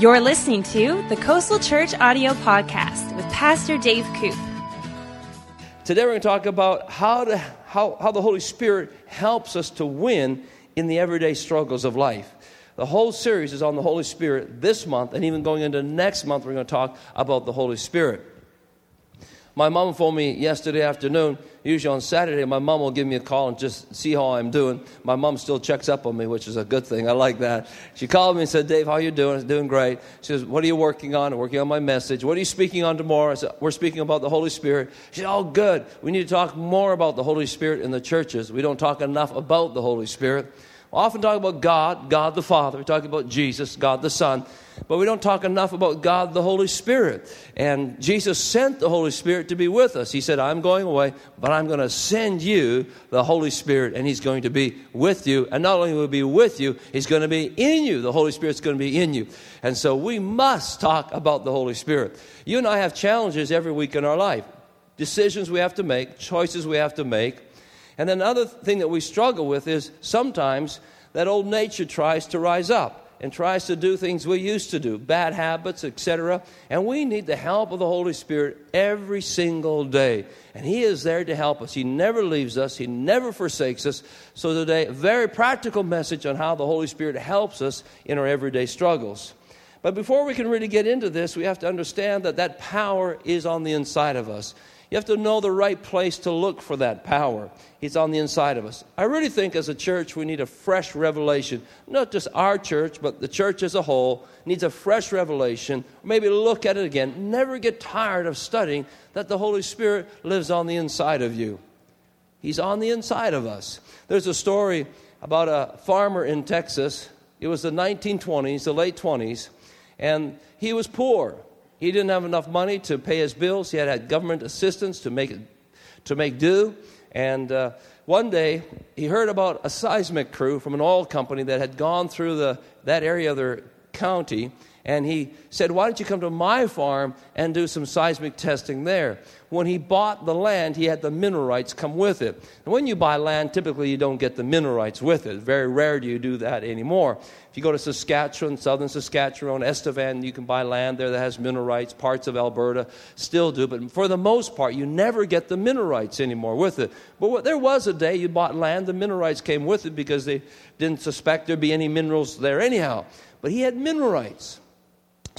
You're listening to the Coastal Church Audio Podcast with Pastor Dave Koop. Today we're going to talk about how, to, how, how the Holy Spirit helps us to win in the everyday struggles of life. The whole series is on the Holy Spirit this month, and even going into next month, we're going to talk about the Holy Spirit. My mom phoned me yesterday afternoon. Usually on Saturday, my mom will give me a call and just see how I'm doing. My mom still checks up on me, which is a good thing. I like that. She called me and said, Dave, how you doing? I'm doing great. She says, what are you working on? I'm working on my message. What are you speaking on tomorrow? I said, we're speaking about the Holy Spirit. She said, oh, good. We need to talk more about the Holy Spirit in the churches. We don't talk enough about the Holy Spirit. Often talk about God, God the Father. We talk about Jesus, God the Son but we don't talk enough about God the Holy Spirit. And Jesus sent the Holy Spirit to be with us. He said, I'm going away, but I'm going to send you the Holy Spirit, and He's going to be with you. And not only will He be with you, He's going to be in you. The Holy Spirit's going to be in you. And so we must talk about the Holy Spirit. You and I have challenges every week in our life decisions we have to make, choices we have to make. And another thing that we struggle with is sometimes that old nature tries to rise up and tries to do things we used to do, bad habits, etc. And we need the help of the Holy Spirit every single day. And He is there to help us. He never leaves us, He never forsakes us. So, today, a very practical message on how the Holy Spirit helps us in our everyday struggles. But before we can really get into this, we have to understand that that power is on the inside of us. You have to know the right place to look for that power. It's on the inside of us. I really think as a church we need a fresh revelation. Not just our church, but the church as a whole needs a fresh revelation. Maybe look at it again. Never get tired of studying that the Holy Spirit lives on the inside of you. He's on the inside of us. There's a story about a farmer in Texas. It was the 1920s, the late 20s, and he was poor. He didn't have enough money to pay his bills. He had had government assistance to make, to make do. And uh, one day, he heard about a seismic crew from an oil company that had gone through the, that area of their county. And he said, Why don't you come to my farm and do some seismic testing there? When he bought the land, he had the mineral rights come with it. And when you buy land, typically you don't get the mineral rights with it. Very rare do you do that anymore. If you go to Saskatchewan, southern Saskatchewan, Estevan, you can buy land there that has mineral rights. Parts of Alberta still do, but for the most part, you never get the mineral rights anymore with it. But what, there was a day you bought land, the mineral rights came with it because they didn't suspect there'd be any minerals there anyhow. But he had mineral rights.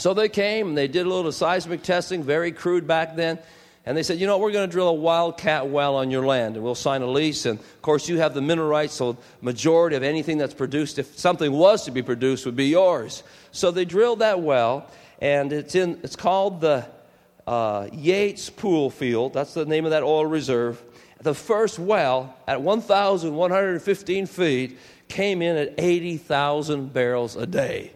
So they came and they did a little seismic testing, very crude back then. And they said, you know, we're going to drill a wildcat well on your land, and we'll sign a lease. And of course, you have the mineral rights, so majority of anything that's produced, if something was to be produced, would be yours. So they drilled that well, and it's in. It's called the uh, Yates Pool Field. That's the name of that oil reserve. The first well at 1,115 feet came in at 80,000 barrels a day.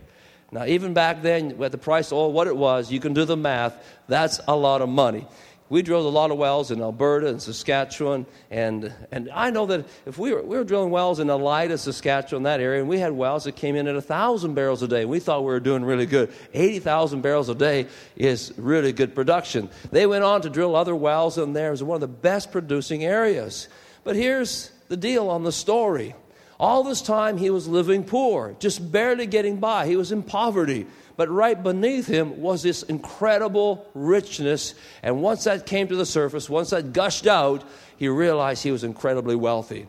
Now, even back then, at the price of oil, what it was, you can do the math. That's a lot of money we drilled a lot of wells in Alberta and Saskatchewan, and, and I know that if we were, we were drilling wells in Alida, Saskatchewan, that area, and we had wells that came in at 1,000 barrels a day. We thought we were doing really good. 80,000 barrels a day is really good production. They went on to drill other wells in there. It was one of the best producing areas. But here's the deal on the story. All this time, he was living poor, just barely getting by. He was in poverty. But right beneath him was this incredible richness. And once that came to the surface, once that gushed out, he realized he was incredibly wealthy.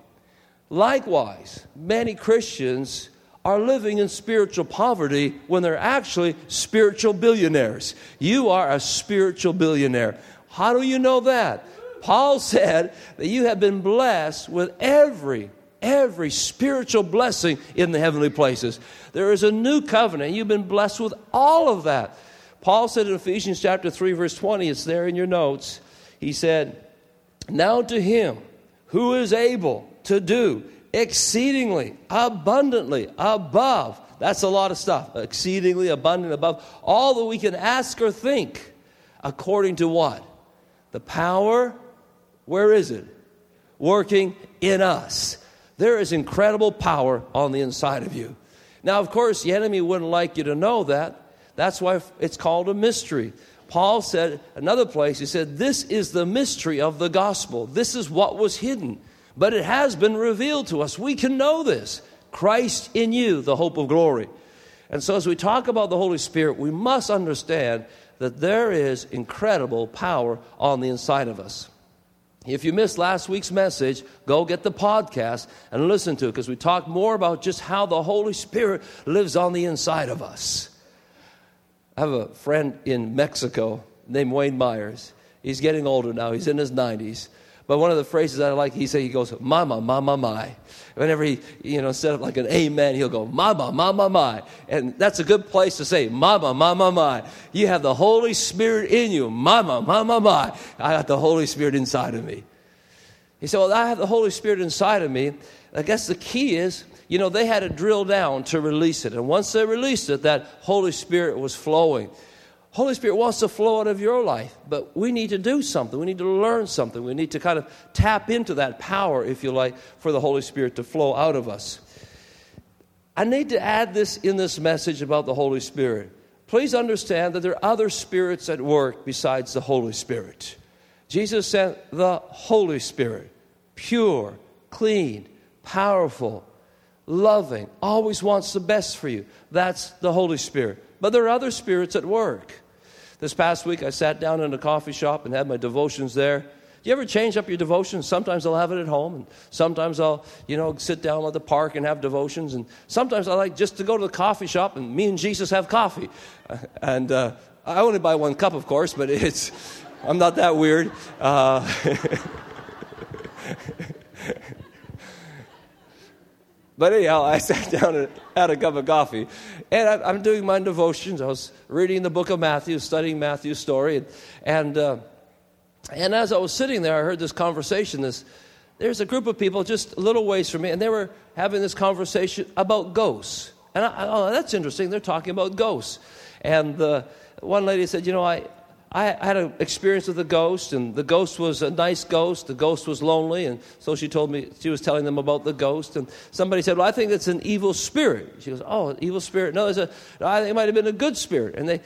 Likewise, many Christians are living in spiritual poverty when they're actually spiritual billionaires. You are a spiritual billionaire. How do you know that? Paul said that you have been blessed with every every spiritual blessing in the heavenly places. There is a new covenant. You've been blessed with all of that. Paul said in Ephesians chapter 3 verse 20, it's there in your notes. He said, "Now to him who is able to do exceedingly abundantly above that's a lot of stuff. Exceedingly abundant above all that we can ask or think according to what? The power where is it? Working in us. There is incredible power on the inside of you. Now, of course, the enemy wouldn't like you to know that. That's why it's called a mystery. Paul said, another place, he said, This is the mystery of the gospel. This is what was hidden, but it has been revealed to us. We can know this. Christ in you, the hope of glory. And so, as we talk about the Holy Spirit, we must understand that there is incredible power on the inside of us. If you missed last week's message, go get the podcast and listen to it because we talked more about just how the Holy Spirit lives on the inside of us. I have a friend in Mexico named Wayne Myers. He's getting older now, he's in his 90s. But one of the phrases I like, he says, he goes, Mama, Mama, my. Whenever he, you know, instead of like an amen, he'll go, Mama, Mama, my. And that's a good place to say, Mama, Mama, my. You have the Holy Spirit in you. Mama, Mama, my. I got the Holy Spirit inside of me. He said, Well, I have the Holy Spirit inside of me. I guess the key is, you know, they had to drill down to release it. And once they released it, that Holy Spirit was flowing. Holy Spirit wants to flow out of your life, but we need to do something. We need to learn something. We need to kind of tap into that power, if you like, for the Holy Spirit to flow out of us. I need to add this in this message about the Holy Spirit. Please understand that there are other spirits at work besides the Holy Spirit. Jesus sent the Holy Spirit, pure, clean, powerful, loving, always wants the best for you. That's the Holy Spirit. But there are other spirits at work. This past week, I sat down in a coffee shop and had my devotions there. Do you ever change up your devotions? Sometimes I'll have it at home, and sometimes I'll, you know, sit down at the park and have devotions, and sometimes I like just to go to the coffee shop and me and Jesus have coffee. And uh, I only buy one cup, of course, but it's, I'm not that weird. Uh, But anyhow, I sat down and had a cup of coffee. And I, am doing my devotions. I was reading the book of Matthew, studying Matthew's story. And, and, uh, and as I was sitting there, I heard this conversation. This, there's a group of people just a little ways from me, and they were having this conversation about ghosts. And I, oh, that's interesting. They're talking about ghosts. And uh, one lady said, You know, I, I had an experience with a ghost, and the ghost was a nice ghost. The ghost was lonely, and so she told me, she was telling them about the ghost. And somebody said, Well, I think it's an evil spirit. She goes, Oh, an evil spirit. No, there's a, I think it might have been a good spirit. And they,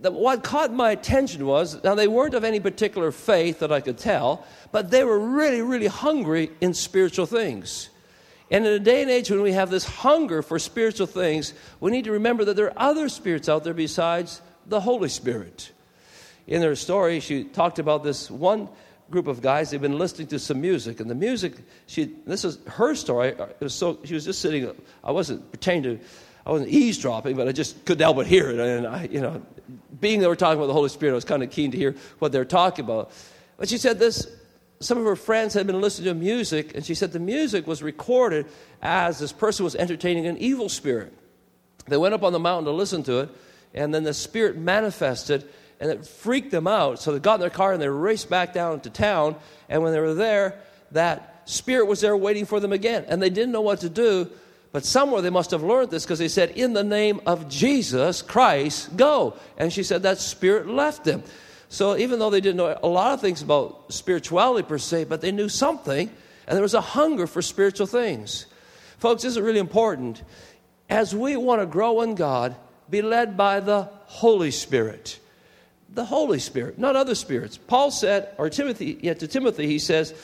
the, what caught my attention was, now they weren't of any particular faith that I could tell, but they were really, really hungry in spiritual things. And in a day and age when we have this hunger for spiritual things, we need to remember that there are other spirits out there besides the Holy Spirit in her story, she talked about this one group of guys. They've been listening to some music, and the music. She this is her story. Uh, it was so she was just sitting. I wasn't pretending to. I wasn't eavesdropping, but I just couldn't help but hear it. And I, you know, being they were talking about the Holy Spirit, I was kind of keen to hear what they're talking about. But she said this. Some of her friends had been listening to music, and she said the music was recorded as this person was entertaining an evil spirit. They went up on the mountain to listen to it, and then the spirit manifested and it freaked them out. So they got in their car and they raced back down to town. And when they were there, that spirit was there waiting for them again. And they didn't know what to do. But somewhere they must have learned this because they said, In the name of Jesus Christ, go. And she said that spirit left them. So even though they didn't know a lot of things about spirituality per se, but they knew something, and there was a hunger for spiritual things. Folks, this is really important. As we want to grow in God, be led by the Holy Spirit the Holy Spirit, not other spirits. Paul said, or Timothy, yeah, to Timothy, he says,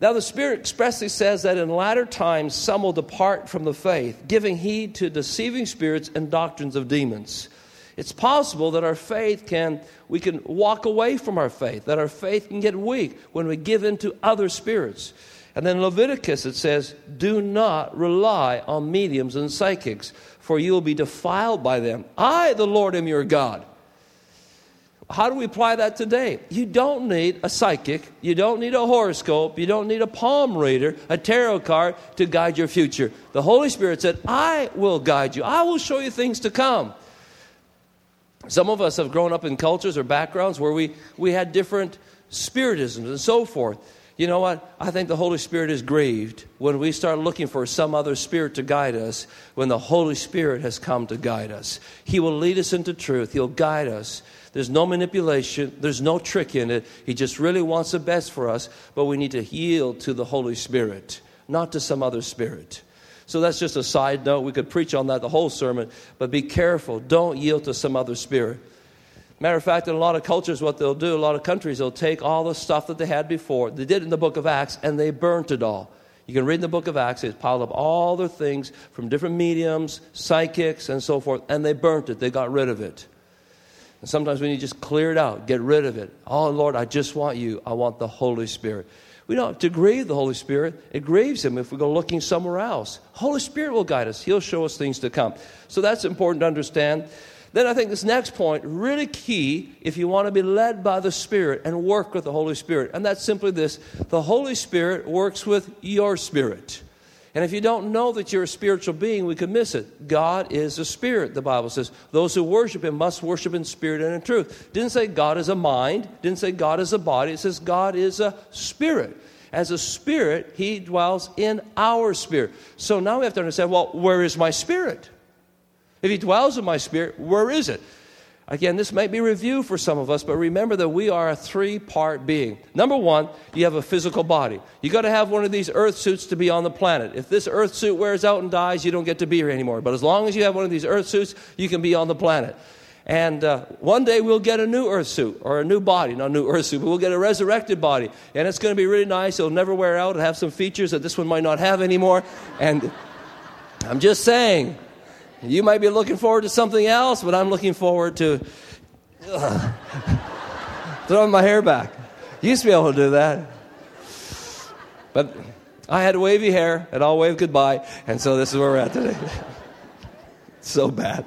Now the Spirit expressly says that in latter times some will depart from the faith, giving heed to deceiving spirits and doctrines of demons. It's possible that our faith can, we can walk away from our faith, that our faith can get weak when we give in to other spirits. And then Leviticus, it says, Do not rely on mediums and psychics, for you will be defiled by them. I, the Lord, am your God. How do we apply that today? You don't need a psychic, you don't need a horoscope, you don't need a palm reader, a tarot card to guide your future. The Holy Spirit said, I will guide you, I will show you things to come. Some of us have grown up in cultures or backgrounds where we, we had different spiritisms and so forth. You know what? I think the Holy Spirit is grieved when we start looking for some other spirit to guide us when the Holy Spirit has come to guide us. He will lead us into truth, He'll guide us. There's no manipulation, there's no trick in it. He just really wants the best for us, but we need to yield to the Holy Spirit, not to some other spirit. So that's just a side note. We could preach on that the whole sermon, but be careful. Don't yield to some other spirit. Matter of fact, in a lot of cultures, what they'll do, a lot of countries, they'll take all the stuff that they had before. They did in the book of Acts, and they burnt it all. You can read in the book of Acts, it's piled up all the things from different mediums, psychics, and so forth, and they burnt it. They got rid of it. And sometimes when you just clear it out, get rid of it. Oh, Lord, I just want you. I want the Holy Spirit. We don't have to grieve the Holy Spirit. It grieves Him if we go looking somewhere else. Holy Spirit will guide us, He'll show us things to come. So that's important to understand. Then I think this next point, really key if you want to be led by the Spirit and work with the Holy Spirit. And that's simply this the Holy Spirit works with your spirit. And if you don't know that you're a spiritual being, we could miss it. God is a spirit, the Bible says. Those who worship him must worship in spirit and in truth. Didn't say God is a mind, didn't say God is a body. It says God is a spirit. As a spirit, he dwells in our spirit. So now we have to understand well, where is my spirit? If he dwells in my spirit, where is it? Again, this might be review for some of us, but remember that we are a three part being. Number one, you have a physical body. You got to have one of these earth suits to be on the planet. If this earth suit wears out and dies, you don't get to be here anymore. But as long as you have one of these earth suits, you can be on the planet. And uh, one day we'll get a new earth suit or a new body, not a new earth suit, but we'll get a resurrected body. And it's going to be really nice. It'll never wear out. It'll have some features that this one might not have anymore. And I'm just saying, you might be looking forward to something else, but I'm looking forward to throwing my hair back. Used to be able to do that. But I had wavy hair, and I'll wave goodbye, and so this is where we're at today. so bad.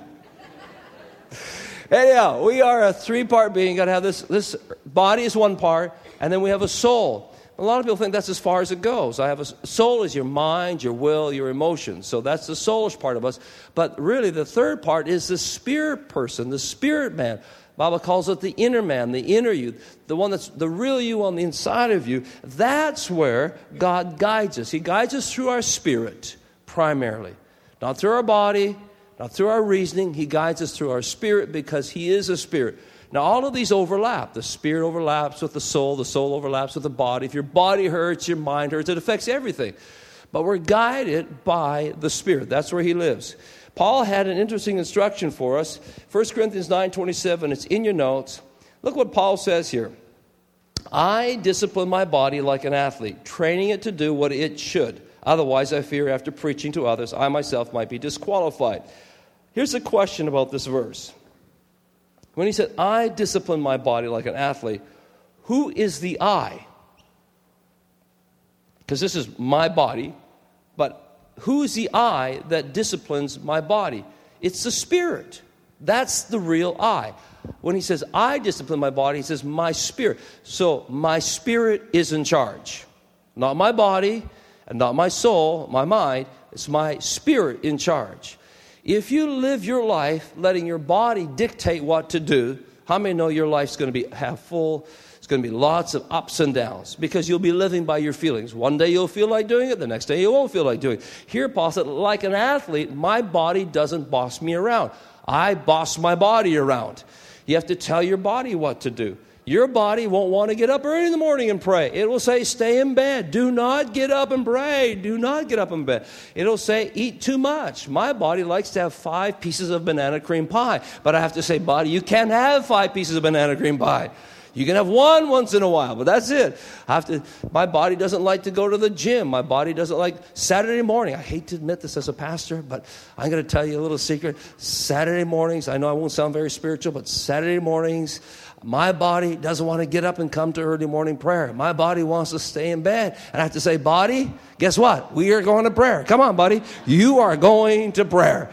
Anyhow, we are a three part being. You got to have this. This body is one part, and then we have a soul. A lot of people think that's as far as it goes. I have a soul is your mind, your will, your emotions. So that's the soulish part of us. But really, the third part is the spirit person, the spirit man. Bible calls it the inner man, the inner you, the one that's the real you on the inside of you. That's where God guides us. He guides us through our spirit, primarily. Not through our body, not through our reasoning. He guides us through our spirit because He is a spirit. Now, all of these overlap. The spirit overlaps with the soul, the soul overlaps with the body. If your body hurts, your mind hurts, it affects everything. But we're guided by the spirit. That's where he lives. Paul had an interesting instruction for us. 1 Corinthians 9 27, it's in your notes. Look what Paul says here. I discipline my body like an athlete, training it to do what it should. Otherwise, I fear after preaching to others, I myself might be disqualified. Here's a question about this verse when he said, I discipline my body like an athlete, who is the I? Because this is my body, but who is the I that disciplines my body? It's the Spirit. That's the real I. When he says, I discipline my body, he says, my spirit. So my spirit is in charge. Not my body and not my soul, my mind. It's my spirit in charge. If you live your life letting your body dictate what to do, how many know your life's going to be half full? It's going to be lots of ups and downs because you'll be living by your feelings. One day you'll feel like doing it, the next day you won't feel like doing it. Here, Paul said, like an athlete, my body doesn't boss me around. I boss my body around. You have to tell your body what to do. Your body won't want to get up early in the morning and pray. It will say, stay in bed. Do not get up and pray. Do not get up in bed. It'll say, eat too much. My body likes to have five pieces of banana cream pie. But I have to say, body, you can't have five pieces of banana cream pie. You can have one once in a while, but that's it. I have to, my body doesn't like to go to the gym. My body doesn't like Saturday morning. I hate to admit this as a pastor, but I'm going to tell you a little secret. Saturday mornings, I know I won't sound very spiritual, but Saturday mornings, my body doesn't want to get up and come to early morning prayer. My body wants to stay in bed. And I have to say, body, guess what? We are going to prayer. Come on, buddy. You are going to prayer.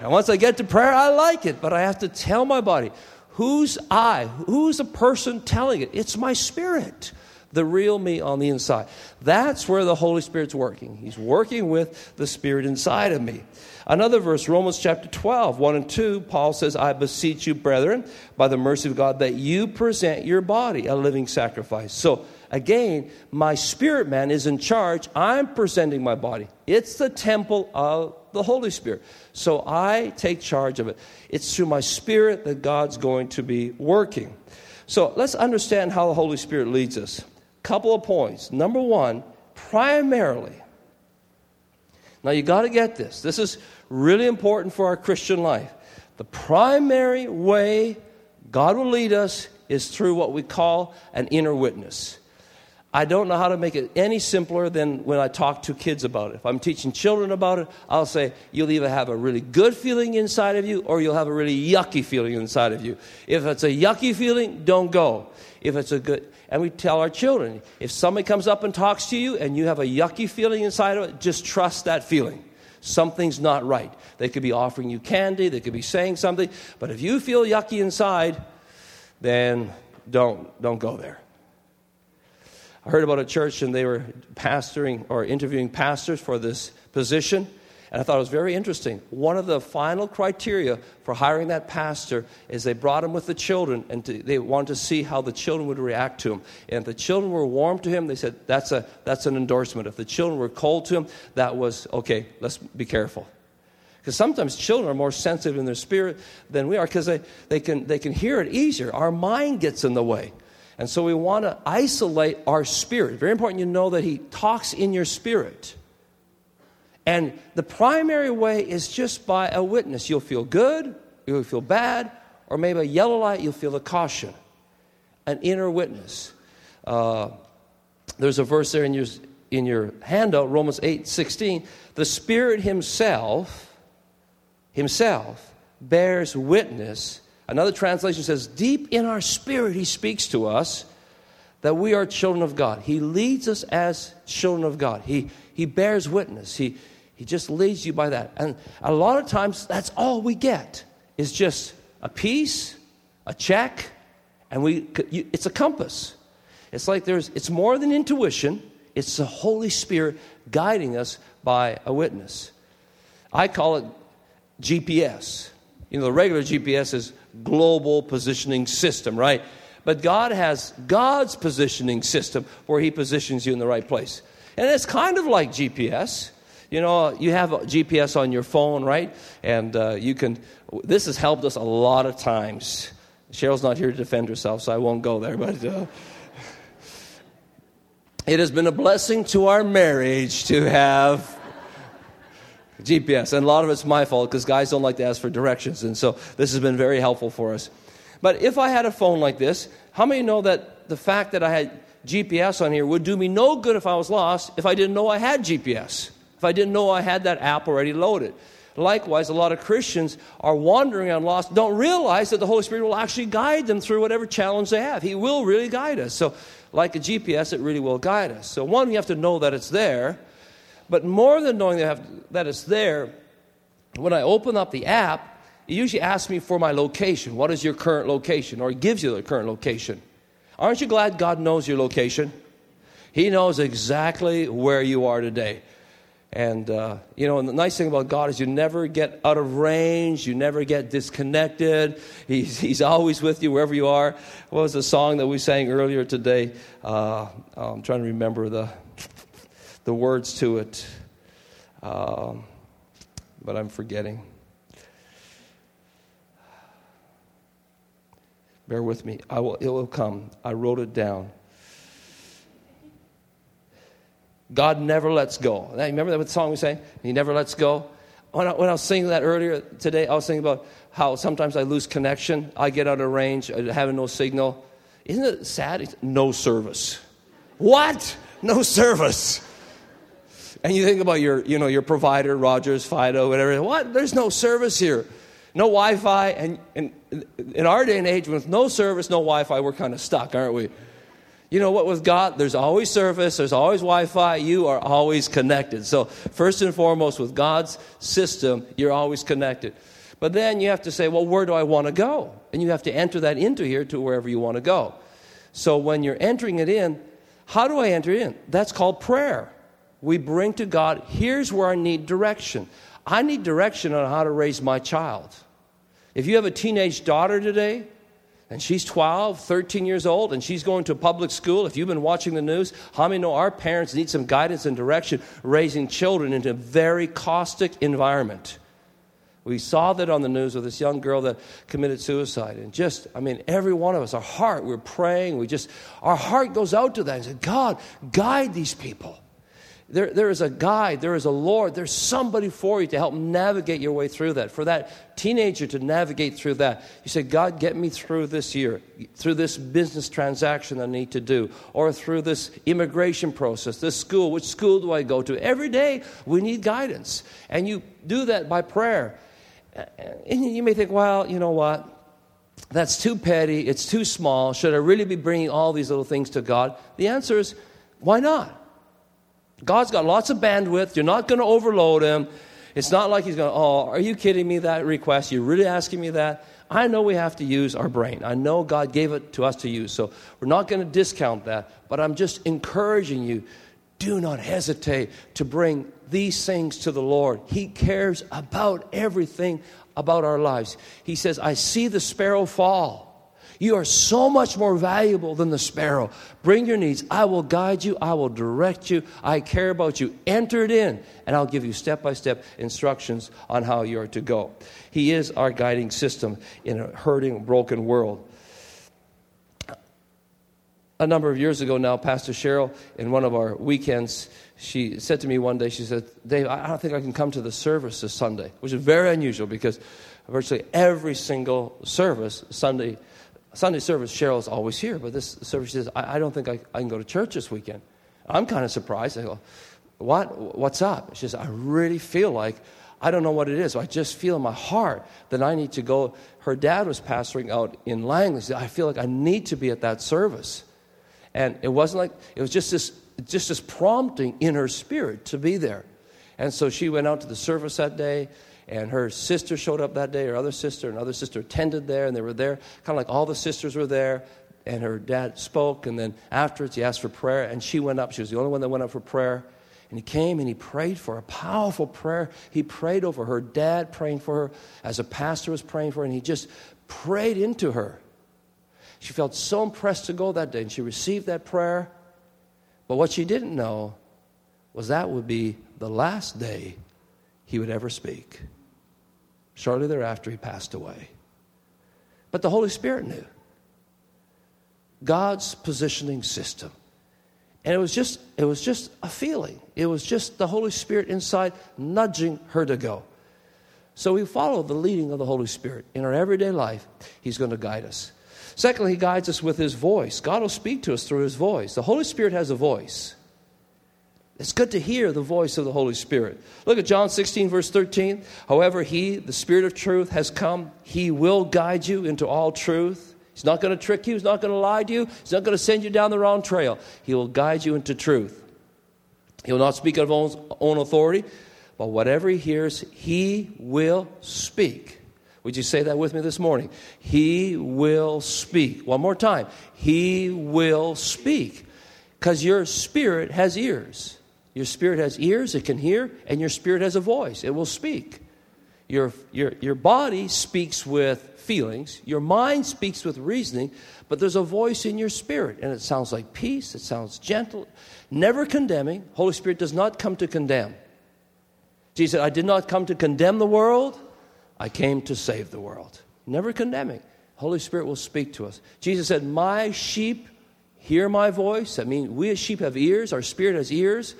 And once I get to prayer, I like it, but I have to tell my body, who's I? Who's the person telling it? It's my spirit the real me on the inside. That's where the Holy Spirit's working. He's working with the Spirit inside of me. Another verse, Romans chapter 12, 1 and 2, Paul says, I beseech you, brethren, by the mercy of God, that you present your body a living sacrifice. So, again, my spirit man is in charge. I'm presenting my body. It's the temple of the Holy Spirit. So I take charge of it. It's through my spirit that God's going to be working. So let's understand how the Holy Spirit leads us. Couple of points. Number one, primarily, now you got to get this. This is really important for our Christian life. The primary way God will lead us is through what we call an inner witness. I don't know how to make it any simpler than when I talk to kids about it. If I'm teaching children about it, I'll say, you'll either have a really good feeling inside of you or you'll have a really yucky feeling inside of you. If it's a yucky feeling, don't go. If it's a good, and we tell our children, if somebody comes up and talks to you and you have a yucky feeling inside of it, just trust that feeling. Something's not right. They could be offering you candy, they could be saying something, but if you feel yucky inside, then don't, don't go there. I heard about a church and they were pastoring or interviewing pastors for this position. And I thought it was very interesting. One of the final criteria for hiring that pastor is they brought him with the children and to, they wanted to see how the children would react to him. And if the children were warm to him, they said, that's, a, that's an endorsement. If the children were cold to him, that was, okay, let's be careful. Because sometimes children are more sensitive in their spirit than we are because they, they, can, they can hear it easier. Our mind gets in the way. And so we want to isolate our spirit. Very important you know that He talks in your spirit. And the primary way is just by a witness. You'll feel good, you'll feel bad, or maybe a yellow light, you'll feel a caution, an inner witness. Uh, there's a verse there in your, in your handout, Romans 8 16. The Spirit Himself, Himself, bears witness Another translation says, Deep in our spirit, He speaks to us that we are children of God. He leads us as children of God. He, he bears witness. He, he just leads you by that. And a lot of times, that's all we get is just a piece, a check, and we, it's a compass. It's like there's, it's more than intuition, it's the Holy Spirit guiding us by a witness. I call it GPS. You know, the regular GPS is global positioning system, right? But God has God's positioning system where He positions you in the right place. And it's kind of like GPS. You know, you have GPS on your phone, right? And uh, you can, this has helped us a lot of times. Cheryl's not here to defend herself, so I won't go there, but uh, it has been a blessing to our marriage to have GPS. And a lot of it's my fault because guys don't like to ask for directions. And so this has been very helpful for us. But if I had a phone like this, how many know that the fact that I had GPS on here would do me no good if I was lost if I didn't know I had GPS, if I didn't know I had that app already loaded? Likewise, a lot of Christians are wandering and lost, don't realize that the Holy Spirit will actually guide them through whatever challenge they have. He will really guide us. So, like a GPS, it really will guide us. So, one, you have to know that it's there. But more than knowing that, that it's there, when I open up the app, it usually asks me for my location. What is your current location? Or it gives you the current location. Aren't you glad God knows your location? He knows exactly where you are today. And, uh, you know, and the nice thing about God is you never get out of range, you never get disconnected. He's, he's always with you wherever you are. What was the song that we sang earlier today? Uh, I'm trying to remember the, the words to it, um, but I'm forgetting. Bear with me. I will, it will come. I wrote it down. God never lets go. Now, remember that song we sang? He never lets go. When I, when I was singing that earlier today, I was thinking about how sometimes I lose connection. I get out of range, having no signal. Isn't it sad? No service. What? No service. And you think about your, you know, your provider, Rogers, Fido, whatever. What? There's no service here. No Wi Fi. And, and in our day and age, with no service, no Wi Fi, we're kind of stuck, aren't we? You know what, with God, there's always service, there's always Wi Fi, you are always connected. So, first and foremost, with God's system, you're always connected. But then you have to say, well, where do I want to go? And you have to enter that into here to wherever you want to go. So, when you're entering it in, how do I enter in? That's called prayer we bring to God, here's where I need direction. I need direction on how to raise my child. If you have a teenage daughter today, and she's 12, 13 years old, and she's going to public school. If you've been watching the news, how many know our parents need some guidance and direction raising children into a very caustic environment? We saw that on the news with this young girl that committed suicide. And just, I mean, every one of us, our heart, we're praying. We just, our heart goes out to that and say, God, guide these people. There, there is a guide, there is a Lord, there's somebody for you to help navigate your way through that. For that teenager to navigate through that, you say, God, get me through this year, through this business transaction I need to do, or through this immigration process, this school. Which school do I go to? Every day we need guidance. And you do that by prayer. And you may think, well, you know what? That's too petty. It's too small. Should I really be bringing all these little things to God? The answer is, why not? God's got lots of bandwidth. You're not going to overload him. It's not like he's going, oh, are you kidding me that request? You're really asking me that? I know we have to use our brain. I know God gave it to us to use. So we're not going to discount that. But I'm just encouraging you do not hesitate to bring these things to the Lord. He cares about everything about our lives. He says, I see the sparrow fall. You are so much more valuable than the sparrow. Bring your needs. I will guide you. I will direct you. I care about you. Enter it in, and I'll give you step by step instructions on how you are to go. He is our guiding system in a hurting, broken world. A number of years ago now, Pastor Cheryl, in one of our weekends, she said to me one day, she said, Dave, I don't think I can come to the service this Sunday, which is very unusual because virtually every single service, Sunday, Sunday service, Cheryl's always here, but this service says, I, I don't think I, I, can go to church this weekend. I'm kind of surprised. I go, What? What's up? She says, I really feel like, I don't know what it is. I just feel in my heart that I need to go. Her dad was pastoring out in Langley. I feel like I need to be at that service. And it wasn't like, it was just this, just this prompting in her spirit to be there. And so she went out to the service that day and her sister showed up that day, her other sister, another sister attended there, and they were there, kind of like all the sisters were there. And her dad spoke, and then afterwards he asked for prayer, and she went up. She was the only one that went up for prayer. And he came and he prayed for a powerful prayer. He prayed over her dad, praying for her, as a pastor was praying for her, and he just prayed into her. She felt so impressed to go that day, and she received that prayer. But what she didn't know was that would be the last day he would ever speak. Shortly thereafter, he passed away. But the Holy Spirit knew God's positioning system. And it was just it was just a feeling. It was just the Holy Spirit inside nudging her to go. So we follow the leading of the Holy Spirit in our everyday life. He's going to guide us. Secondly, he guides us with his voice. God will speak to us through his voice. The Holy Spirit has a voice. It's good to hear the voice of the Holy Spirit. Look at John 16, verse 13. However, He, the Spirit of truth, has come. He will guide you into all truth. He's not going to trick you. He's not going to lie to you. He's not going to send you down the wrong trail. He will guide you into truth. He will not speak of his own authority, but whatever he hears, he will speak. Would you say that with me this morning? He will speak. One more time. He will speak. Because your spirit has ears. Your spirit has ears, it can hear, and your spirit has a voice, it will speak. Your, your, your body speaks with feelings, your mind speaks with reasoning, but there's a voice in your spirit, and it sounds like peace, it sounds gentle, never condemning. Holy Spirit does not come to condemn. Jesus said, I did not come to condemn the world, I came to save the world. Never condemning. Holy Spirit will speak to us. Jesus said, My sheep hear my voice. That means we as sheep have ears, our spirit has ears.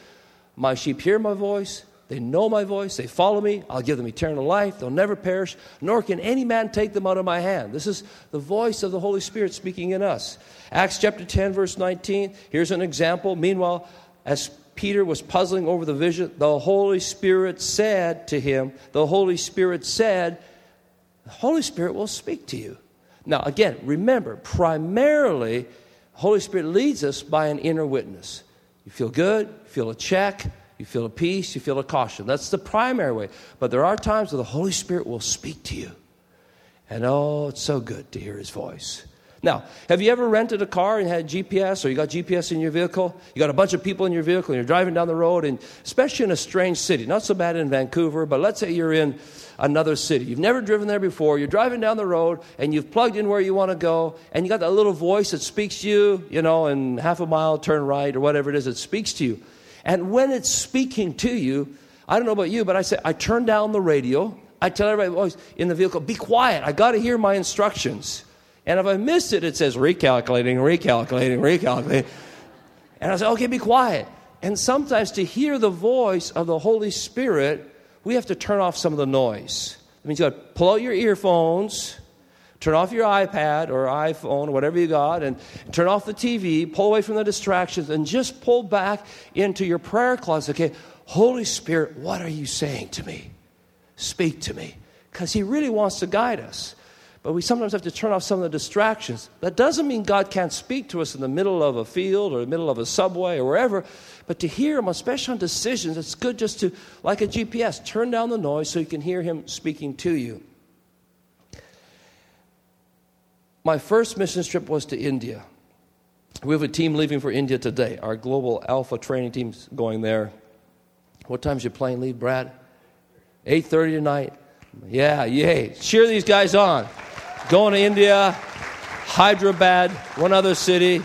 My sheep hear my voice. They know my voice. They follow me. I'll give them eternal life. They'll never perish, nor can any man take them out of my hand. This is the voice of the Holy Spirit speaking in us. Acts chapter 10, verse 19. Here's an example. Meanwhile, as Peter was puzzling over the vision, the Holy Spirit said to him, The Holy Spirit said, The Holy Spirit will speak to you. Now, again, remember, primarily, Holy Spirit leads us by an inner witness. You feel good, you feel a check, you feel a peace, you feel a caution. That's the primary way. But there are times where the Holy Spirit will speak to you. And oh, it's so good to hear his voice. Now, have you ever rented a car and had GPS or you got GPS in your vehicle? You got a bunch of people in your vehicle and you're driving down the road, and especially in a strange city, not so bad in Vancouver, but let's say you're in another city. You've never driven there before. You're driving down the road and you've plugged in where you want to go, and you got that little voice that speaks to you, you know, in half a mile, turn right, or whatever it is, it speaks to you. And when it's speaking to you, I don't know about you, but I say, I turn down the radio. I tell everybody in the vehicle, be quiet. I got to hear my instructions. And if I miss it, it says recalculating, recalculating, recalculating. And I say, okay, be quiet. And sometimes to hear the voice of the Holy Spirit, we have to turn off some of the noise. That means you got to pull out your earphones, turn off your iPad or iPhone, or whatever you got, and turn off the TV, pull away from the distractions, and just pull back into your prayer closet. Okay, Holy Spirit, what are you saying to me? Speak to me. Because He really wants to guide us. But we sometimes have to turn off some of the distractions. That doesn't mean God can't speak to us in the middle of a field or the middle of a subway or wherever. But to hear Him, especially on decisions, it's good just to, like a GPS, turn down the noise so you can hear Him speaking to you. My first mission trip was to India. We have a team leaving for India today. Our global alpha training team's going there. What time's your plane leave, Brad? 8.30 tonight. Yeah, yay. Cheer these guys on. Going to India, Hyderabad, one other city,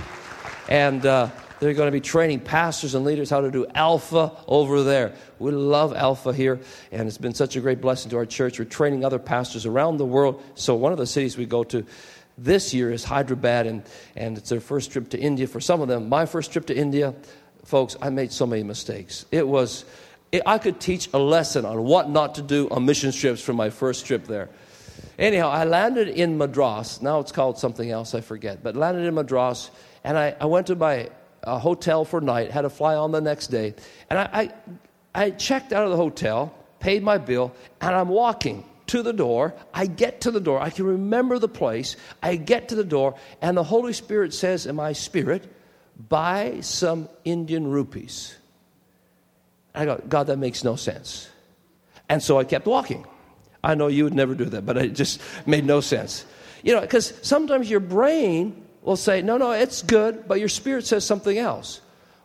and uh, they're going to be training pastors and leaders how to do Alpha over there. We love Alpha here, and it's been such a great blessing to our church. We're training other pastors around the world. So, one of the cities we go to this year is Hyderabad, and, and it's their first trip to India for some of them. My first trip to India, folks, I made so many mistakes. It was, it, I could teach a lesson on what not to do on mission trips from my first trip there. Anyhow, I landed in Madras. Now it's called something else, I forget. But landed in Madras, and I, I went to my uh, hotel for night, had to fly on the next day. And I, I, I checked out of the hotel, paid my bill, and I'm walking to the door. I get to the door. I can remember the place. I get to the door, and the Holy Spirit says in my spirit, Buy some Indian rupees. I go, God, that makes no sense. And so I kept walking. I know you would never do that, but it just made no sense. You know, because sometimes your brain will say, no, no, it's good, but your spirit says something else.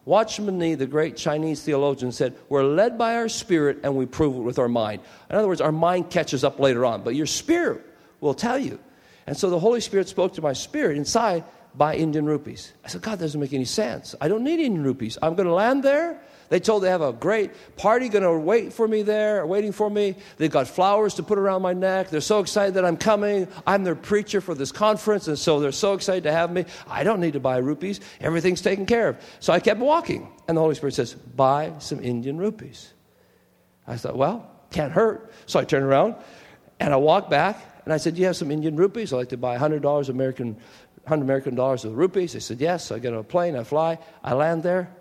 Watchman Nee, the great Chinese theologian, said, We're led by our spirit and we prove it with our mind. In other words, our mind catches up later on, but your spirit will tell you. And so the Holy Spirit spoke to my spirit inside buy Indian rupees. I said, God, that doesn't make any sense. I don't need Indian rupees. I'm going to land there. They told they have a great party going to wait for me there, waiting for me. They've got flowers to put around my neck. They're so excited that I'm coming. I'm their preacher for this conference, and so they're so excited to have me. I don't need to buy rupees. Everything's taken care of. So I kept walking, and the Holy Spirit says, Buy some Indian rupees. I thought, Well, can't hurt. So I turned around and I walked back, and I said, Do you have some Indian rupees? I'd like to buy $100 American, 100 American dollars of rupees. They said, Yes. So I get on a plane, I fly, I land there.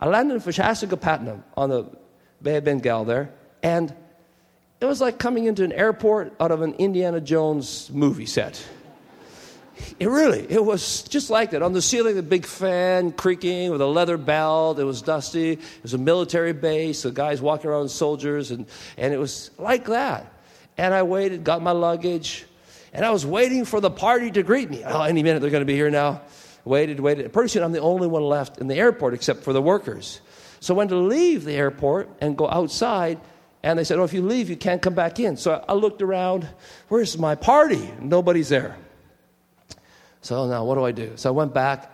I landed in Visakhapatnam on the Bay of Bengal there, and it was like coming into an airport out of an Indiana Jones movie set. It really, it was just like that. On the ceiling, a big fan creaking with a leather belt. It was dusty. It was a military base. The guys walking around, soldiers, and, and it was like that. And I waited, got my luggage, and I was waiting for the party to greet me. Oh, any minute they're going to be here now waited, waited. Pretty soon I'm the only one left in the airport except for the workers. So I went to leave the airport and go outside, and they said, Oh, if you leave, you can't come back in. So I looked around, where's my party? Nobody's there. So now what do I do? So I went back,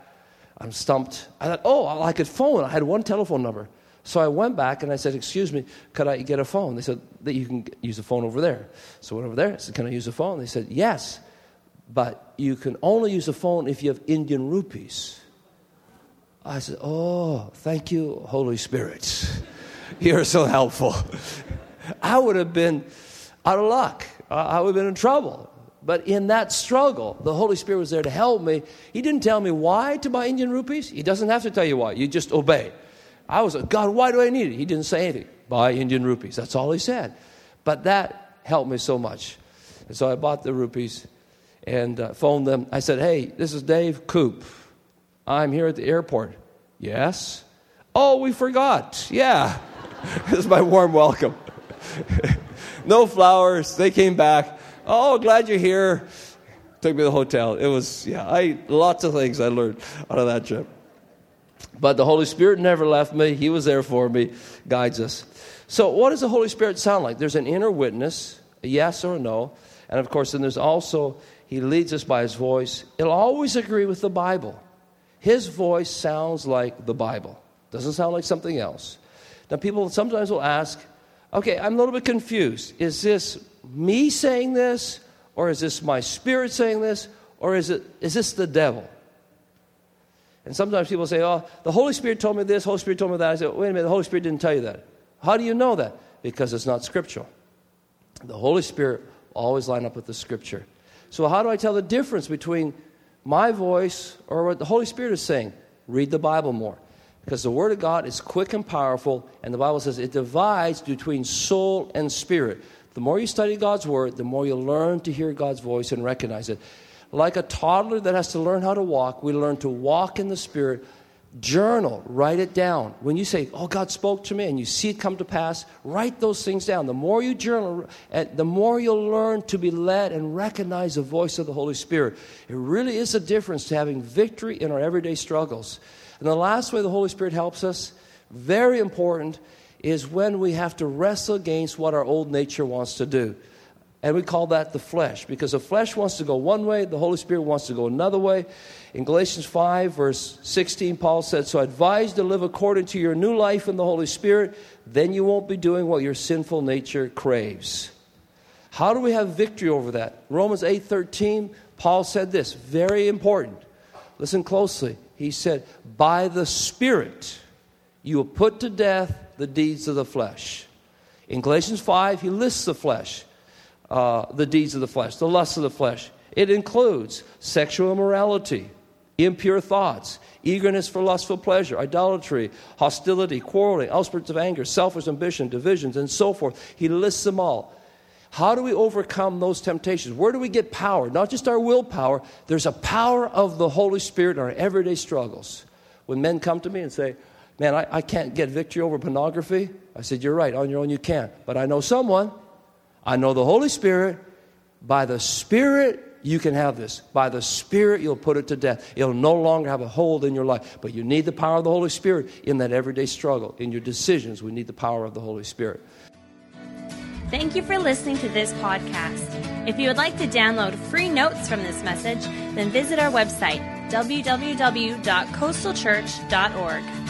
I'm stumped. I thought, Oh, I could phone. I had one telephone number. So I went back and I said, Excuse me, could I get a phone? They said, that You can use a phone over there. So I went over there. I said, Can I use a phone? They said, Yes but you can only use the phone if you have Indian rupees. I said, Oh, thank you, Holy Spirit. You're so helpful. I would have been out of luck. I would have been in trouble. But in that struggle, the Holy Spirit was there to help me. He didn't tell me why to buy Indian rupees. He doesn't have to tell you why. You just obey. I was like, God, why do I need it? He didn't say anything. Buy Indian rupees. That's all he said. But that helped me so much. And so I bought the rupees and uh, phoned them. I said, Hey, this is Dave Koop. I'm here at the airport. Yes? Oh, we forgot. Yeah. this is my warm welcome. no flowers. They came back. Oh, glad you're here. Took me to the hotel. It was, yeah, I lots of things I learned out of that trip. But the Holy Spirit never left me. He was there for me, guides us. So, what does the Holy Spirit sound like? There's an inner witness, a yes or a no. And of course, then there's also he leads us by His voice. It'll always agree with the Bible. His voice sounds like the Bible, doesn't sound like something else. Now, people sometimes will ask, okay, I'm a little bit confused. Is this me saying this, or is this my spirit saying this, or is, it, is this the devil? And sometimes people say, oh, the Holy Spirit told me this, Holy Spirit told me that. I say, wait a minute, the Holy Spirit didn't tell you that. How do you know that? Because it's not scriptural. The Holy Spirit always line up with the scripture. So how do I tell the difference between my voice or what the Holy Spirit is saying? Read the Bible more. Because the Word of God is quick and powerful, and the Bible says it divides between soul and spirit. The more you study God's Word, the more you learn to hear God's voice and recognize it. Like a toddler that has to learn how to walk, we learn to walk in the Spirit. Journal, write it down. When you say, Oh, God spoke to me, and you see it come to pass, write those things down. The more you journal, eh, the more you'll learn to be led and recognize the voice of the Holy Spirit. It really is a difference to having victory in our everyday struggles. And the last way the Holy Spirit helps us, very important, is when we have to wrestle against what our old nature wants to do. And we call that the flesh because the flesh wants to go one way, the Holy Spirit wants to go another way. In Galatians 5, verse 16, Paul said, So advise to live according to your new life in the Holy Spirit, then you won't be doing what your sinful nature craves. How do we have victory over that? Romans 8 13, Paul said this, very important. Listen closely. He said, By the Spirit you will put to death the deeds of the flesh. In Galatians 5, he lists the flesh, uh, the deeds of the flesh, the lusts of the flesh. It includes sexual immorality, impure thoughts, eagerness for lustful pleasure, idolatry, hostility, quarreling, outbursts of anger, selfish ambition, divisions, and so forth. He lists them all. How do we overcome those temptations? Where do we get power? Not just our willpower, there's a power of the Holy Spirit in our everyday struggles. When men come to me and say, Man, I, I can't get victory over pornography, I said, You're right, on your own you can't. But I know someone, I know the Holy Spirit. By the Spirit, you can have this. By the Spirit, you'll put it to death. It'll no longer have a hold in your life. But you need the power of the Holy Spirit in that everyday struggle. In your decisions, we need the power of the Holy Spirit. Thank you for listening to this podcast. If you would like to download free notes from this message, then visit our website, www.coastalchurch.org.